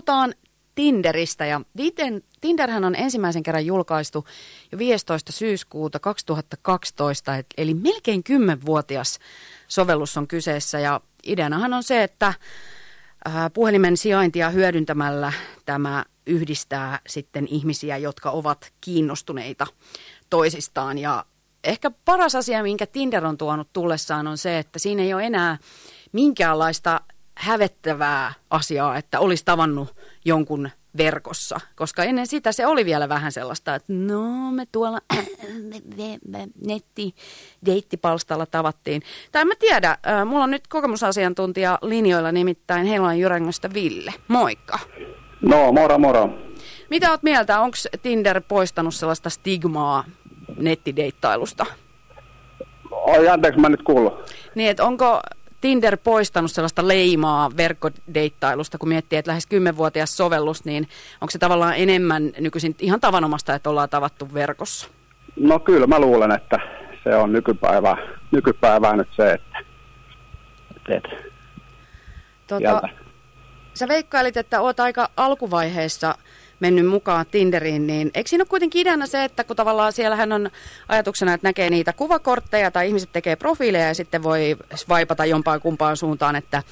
puhutaan Tinderistä ja Tinderhän on ensimmäisen kerran julkaistu jo 15. syyskuuta 2012, eli melkein 10-vuotias sovellus on kyseessä ja ideanahan on se, että puhelimen sijaintia hyödyntämällä tämä yhdistää sitten ihmisiä, jotka ovat kiinnostuneita toisistaan ja ehkä paras asia, minkä Tinder on tuonut tullessaan on se, että siinä ei ole enää minkäänlaista hävettävää asiaa, että olisi tavannut jonkun verkossa, koska ennen sitä se oli vielä vähän sellaista, että no me tuolla netti deittipalstalla tavattiin. Tai mä tiedä, mulla on nyt kokemusasiantuntija linjoilla nimittäin Heilan Jyrängosta Ville. Moikka. No, moro moro. Mitä oot mieltä, onko Tinder poistanut sellaista stigmaa nettideittailusta? Oi, anteeksi, mä nyt kuullut. Niin, että onko Tinder poistanut sellaista leimaa verkkodeittailusta, kun miettii, että lähes 10-vuotias sovellus, niin onko se tavallaan enemmän nykyisin ihan tavanomasta, että ollaan tavattu verkossa? No kyllä mä luulen, että se on nykypäivää, nykypäivää nyt se, että, että tota, sä veikkailit, että oot aika alkuvaiheessa – mennyt mukaan Tinderiin, niin eikö siinä ole kuitenkin ideana se, että kun tavallaan siellähän on ajatuksena, että näkee niitä kuvakortteja tai ihmiset tekee profiileja ja sitten voi vaipata jompaan kumpaan suuntaan, että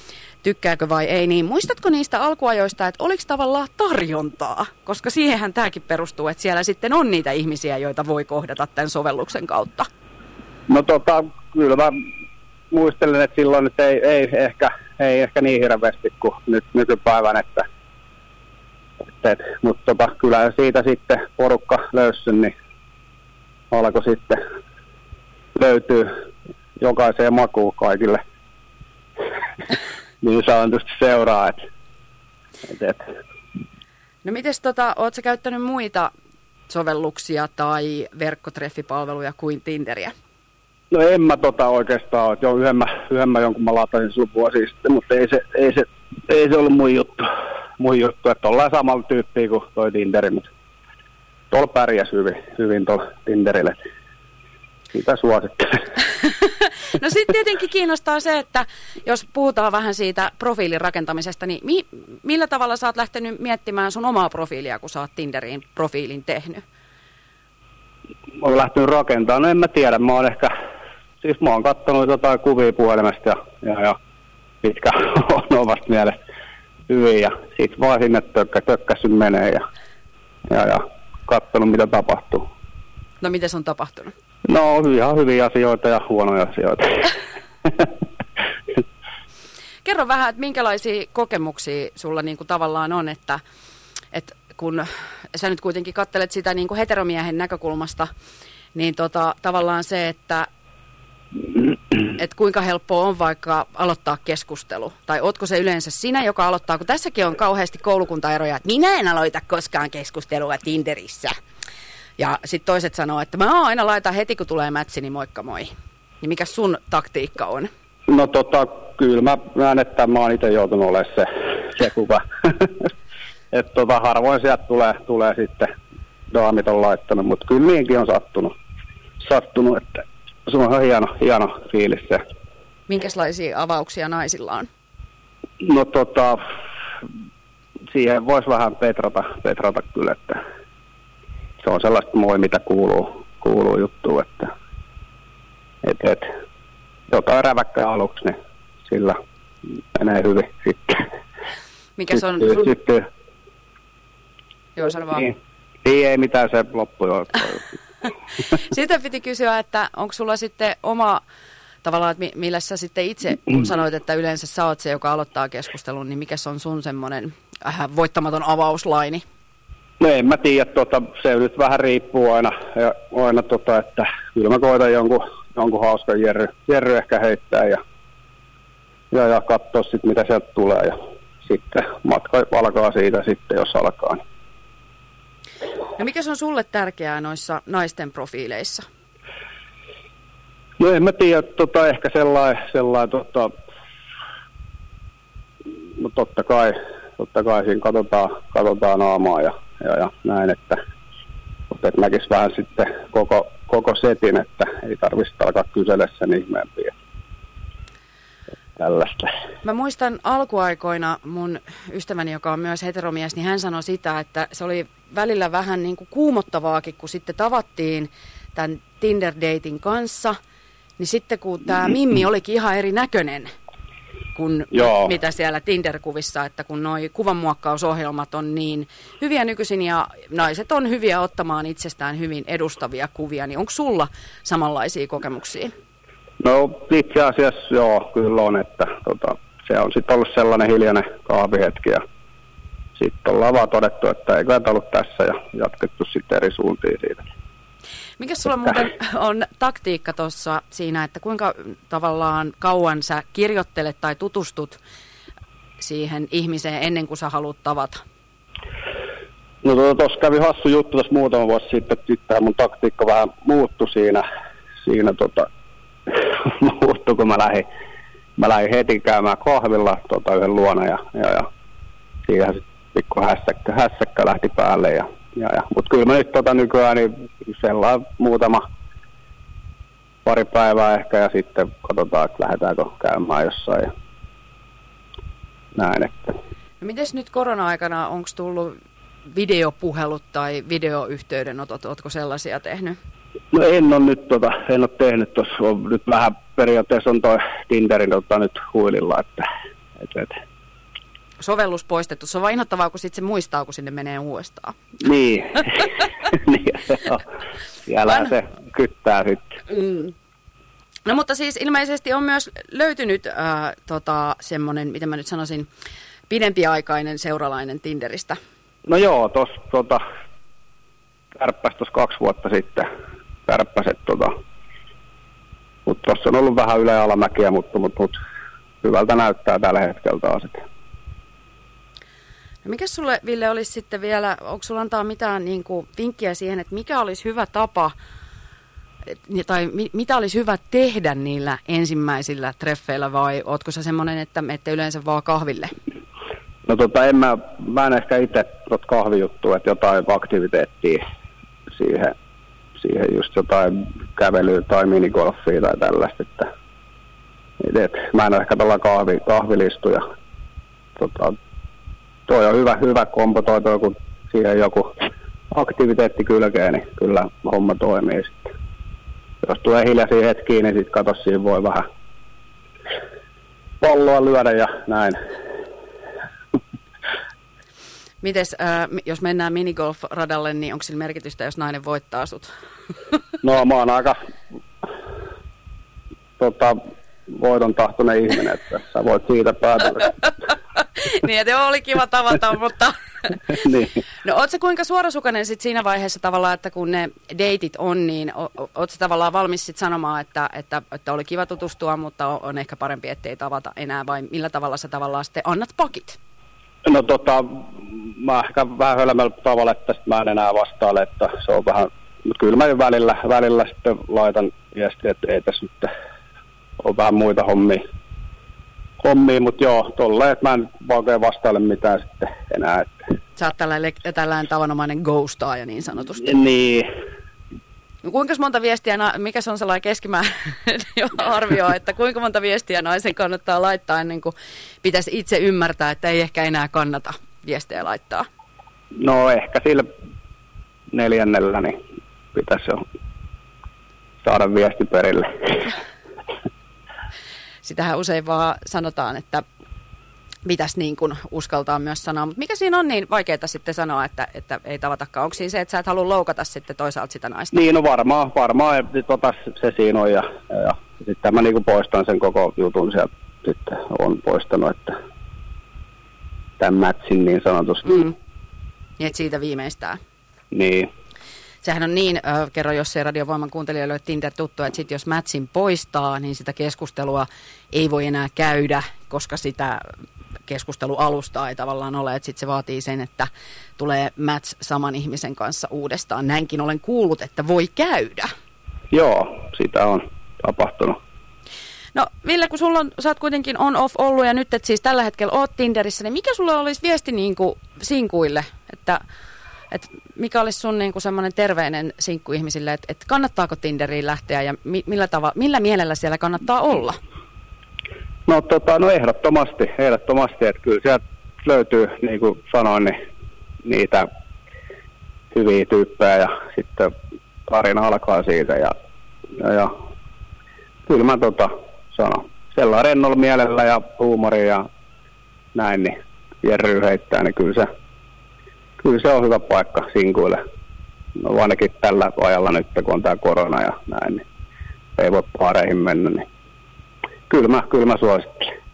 tykkääkö vai ei, niin muistatko niistä alkuajoista, että oliko tavallaan tarjontaa? Koska siihenhän tämäkin perustuu, että siellä sitten on niitä ihmisiä, joita voi kohdata tämän sovelluksen kautta. No tota, kyllä mä muistelen, että silloin että ei, ei, ehkä, ei ehkä niin hirveästi kuin nyt nykypäivän, että et, mutta tota, kyllä siitä sitten porukka löysi niin alkoi sitten löytyy jokaiseen makuun kaikille niin sanotusti seuraa. Et, et, et. No mites tota, ootko käyttänyt muita sovelluksia tai verkkotreffipalveluja kuin Tinderiä? No en mä tota oikeastaan ole. Jo yhden mä, yhden mä jonkun mä latasin silloin vuosi sitten, mutta ei se, ei se, ei se ollut mun juttu mun juttu, että ollaan samalla tyyppiä kuin toi Tinderi, mutta tuolla pärjäs hyvin, hyvin tuolla Tinderille. Mitä suosittelen? no sitten tietenkin kiinnostaa se, että jos puhutaan vähän siitä profiilin rakentamisesta, niin mi- millä tavalla sä oot lähtenyt miettimään sun omaa profiilia, kun sä oot Tinderin profiilin tehnyt? Mä oon lähtenyt rakentamaan, no en mä tiedä, mä oon ehkä, siis mä oon kattonut jotain kuvia puhelimesta ja, ja, ja mitkä on omasta mielestä hyvin ja sitten vaan sinne tökkä, tökkäsyn menee ja, ja, ja katsonut mitä tapahtuu. No miten se on tapahtunut? No ihan hyviä asioita ja huonoja asioita. Kerro vähän, että minkälaisia kokemuksia sulla niin kuin tavallaan on, että, että kun sä nyt kuitenkin kattelet sitä niin kuin heteromiehen näkökulmasta, niin tota, tavallaan se, että että kuinka helppoa on vaikka aloittaa keskustelu? Tai ootko se yleensä sinä, joka aloittaa? Kun tässäkin on kauheasti koulukuntaeroja, että minä en aloita koskaan keskustelua Tinderissä. Ja sitten toiset sanoo, että mä aina laitan heti, kun tulee mätsi, niin moikka moi. Niin mikä sun taktiikka on? No tota, kyllä mä näen, että mä oon itse joutunut olemaan se, se kuka. että tota, harvoin sieltä tulee, tulee sitten daamit on laittanut, mutta kyllä niinkin on sattunut. sattunut että se on ihan hieno, hieno fiilis se. Minkälaisia avauksia naisilla on? No tota, siihen voisi vähän petrata, petrata kyllä, että se on sellaista moi, mitä kuuluu, kuuluu juttu, että et, et, jotain räväkkää aluksi, niin sillä menee hyvin sitten. Mikä se on? Sitten, sitten, Joo, sano vaan. Niin, niin ei mitään, se loppu jo. Sitä piti kysyä, että onko sulla sitten oma tavallaan, että millä sä sitten itse, kun sanoit, että yleensä sä oot se, joka aloittaa keskustelun, niin mikä se on sun semmoinen äh, voittamaton avauslaini? No en mä tiedä, tota, se nyt vähän riippuu aina, ja aina tota, että kyllä mä koitan jonkun, jonkun hauskan jerry, jerry ehkä heittää ja, ja, ja katsoa sitten mitä sieltä tulee ja sitten matka alkaa siitä sitten, jos alkaa. Niin No mikä se on sulle tärkeää noissa naisten profiileissa? No en mä tiedä, tota, ehkä sellainen, sellainen tota, no totta kai, totta kai siinä katsotaan, katsotaan naamaa ja, ja, ja näin, että, että näkisi vähän sitten koko, koko setin, että ei tarvitsisi alkaa kysellä sen ihmeempiä. tällaista. Mä muistan alkuaikoina mun ystäväni, joka on myös heteromies, niin hän sanoi sitä, että se oli välillä vähän niin kuin kuumottavaakin, kun sitten tavattiin tämän Tinder-dating kanssa, niin sitten kun tämä Mimmi olikin ihan eri näköinen kuin Joo. mitä siellä Tinder-kuvissa, että kun noi kuvanmuokkausohjelmat on niin hyviä nykyisin ja naiset on hyviä ottamaan itsestään hyvin edustavia kuvia, niin onko sulla samanlaisia kokemuksia? No itse asiassa joo, kyllä on, että tota, se on sitten ollut sellainen hiljainen kahvihetki ja sitten ollaan vaan todettu, että ei kyllä ollut tässä ja jatkettu sitten eri suuntiin siitä. Mikä sulla muuten on taktiikka tuossa siinä, että kuinka tavallaan kauan sä kirjoittelet tai tutustut siihen ihmiseen ennen kuin sä haluat tavata? No tuossa tota, kävi hassu juttu tässä muutama vuosi sitten, että sitten mun taktiikka vähän muuttui siinä, siinä tota, muuttui, kun mä lähdin, mä lähdin heti käymään kahvilla tota, yhden luona ja, ja, ja siihen pikku hässäkkä, hässäkkä lähti päälle ja ja, ja. Mutta kyllä mä nyt tota nykyään niin sellainen muutama pari päivää ehkä ja sitten katsotaan, että lähdetäänkö käymään jossain ja näin. Että. No mites nyt korona-aikana, onko tullut videopuhelut tai videoyhteydenotot, ootko sellaisia tehnyt? No en ole nyt tota, en ole tehnyt tuossa, on nyt vähän periaatteessa on toi Tinderin tota, nyt huililla, että et, et, sovellus poistettu. Se on vain inhottavaa, kun sit se muistaa, kun sinne menee uudestaan. Niin, niin Siellä se kyttää sitten. Mm. No mutta siis ilmeisesti on myös löytynyt äh, tota, semmoinen, miten mä nyt sanoisin, pidempiaikainen seuralainen Tinderistä. No joo, tuossa tota, kärppäs tuossa kaksi vuotta sitten. Kärppäset tota, mutta tuossa on ollut vähän yle alamäkiä, mutta, mutta, mutta hyvältä näyttää tällä hetkellä taas. Että No mikä sulle, Ville, olisi sitten vielä, onko sulla antaa mitään niin kuin, vinkkiä siihen, että mikä olisi hyvä tapa, tai mi, mitä olisi hyvä tehdä niillä ensimmäisillä treffeillä, vai ootko sä semmoinen, että menette yleensä vaan kahville? No tota, en mä, mä en ehkä itse tot kahvijuttua, että jotain aktiviteettia siihen, siihen just jotain kävelyä tai minigolfia tai tällaista, että et, mä en ehkä tällä kahvi, kahvilistuja tota, tuo on hyvä, hyvä kompo toi, toi kun siihen joku aktiviteetti kylkee, niin kyllä homma toimii sitten. Jos tulee hiljaisia hetkiä, niin sitten katso, siinä voi vähän palloa lyödä ja näin. Mites, äh, jos mennään minigolf-radalle, niin onko sillä merkitystä, jos nainen voittaa sut? no mä oon aika tota, voiton tahtoinen ihminen, että sä voit siitä päätellä. niin, että oli kiva tavata, mutta... niin. No ootko kuinka suorasukainen sit siinä vaiheessa tavallaan, että kun ne deitit on, niin ootko tavallaan valmis sit sanomaan, että, että, että oli kiva tutustua, mutta on, on ehkä parempi, ettei tavata enää, vai millä tavalla sä tavallaan sitten annat pakit? No tota, mä ehkä vähän hölmällä tavalla, että mä en enää vastaile, että se on vähän, mutta kyllä mä välillä, välillä sitten laitan viestiä, että ei tässä nyt ole vähän muita hommia hommia, mutta joo, tolleen, että mä en oikein vastaile mitään sitten enää. Että. Sä oot tällainen, tällainen tavanomainen ghostaaja niin sanotusti. Niin. No, kuinka monta viestiä, mikä se on sellainen keskimäärin arvio, että kuinka monta viestiä naisen kannattaa laittaa ennen kuin pitäisi itse ymmärtää, että ei ehkä enää kannata viestejä laittaa? No ehkä sillä neljännellä niin pitäisi jo saada viesti perille. Sitähän usein vaan sanotaan, että pitäisi niin kuin uskaltaa myös sanoa. Mutta mikä siinä on niin vaikeaa sitten sanoa, että, että ei tavatakaan? Onko siinä se, että sä et halua loukata sitten toisaalta sitä naista? Niin, no varmaan, varmaan tota, se siinä on. Ja, ja, ja sitten mä niin kuin poistan sen koko jutun sieltä. Sitten on poistanut, että tämän matchin niin sanotusti. Mm. Niin, että siitä viimeistään. Niin sehän on niin, äh, kerro jos se radiovoiman kuuntelijoille on Tinder tuttu, että sit jos matchin poistaa, niin sitä keskustelua ei voi enää käydä, koska sitä keskustelualustaa ei tavallaan ole, että sitten se vaatii sen, että tulee match saman ihmisen kanssa uudestaan. Näinkin olen kuullut, että voi käydä. Joo, sitä on tapahtunut. No Ville, kun sulla on, sä oot kuitenkin on-off ollut ja nyt et siis tällä hetkellä oot Tinderissä, niin mikä sulla olisi viesti niin kuin sinkuille, että et mikä olisi sun niin kuin semmoinen terveinen sinkku ihmisille, että, että kannattaako Tinderiin lähteä ja mi, millä, tava, millä mielellä siellä kannattaa olla? No, tota, no ehdottomasti, ehdottomasti, että kyllä sieltä löytyy, niin kuin sanoin, niin niitä hyviä tyyppejä ja sitten tarina alkaa siitä ja, ja, ja kyllä mä tota sanon, sellainen rennolla mielellä ja huumori ja näin, niin Jerry heittää, niin kyllä se, kyllä se on hyvä paikka sinkuille. No ainakin tällä ajalla nyt, kun on tämä korona ja näin, niin ei voi paareihin mennä, niin kyllä mä, kyllä mä suosittelen.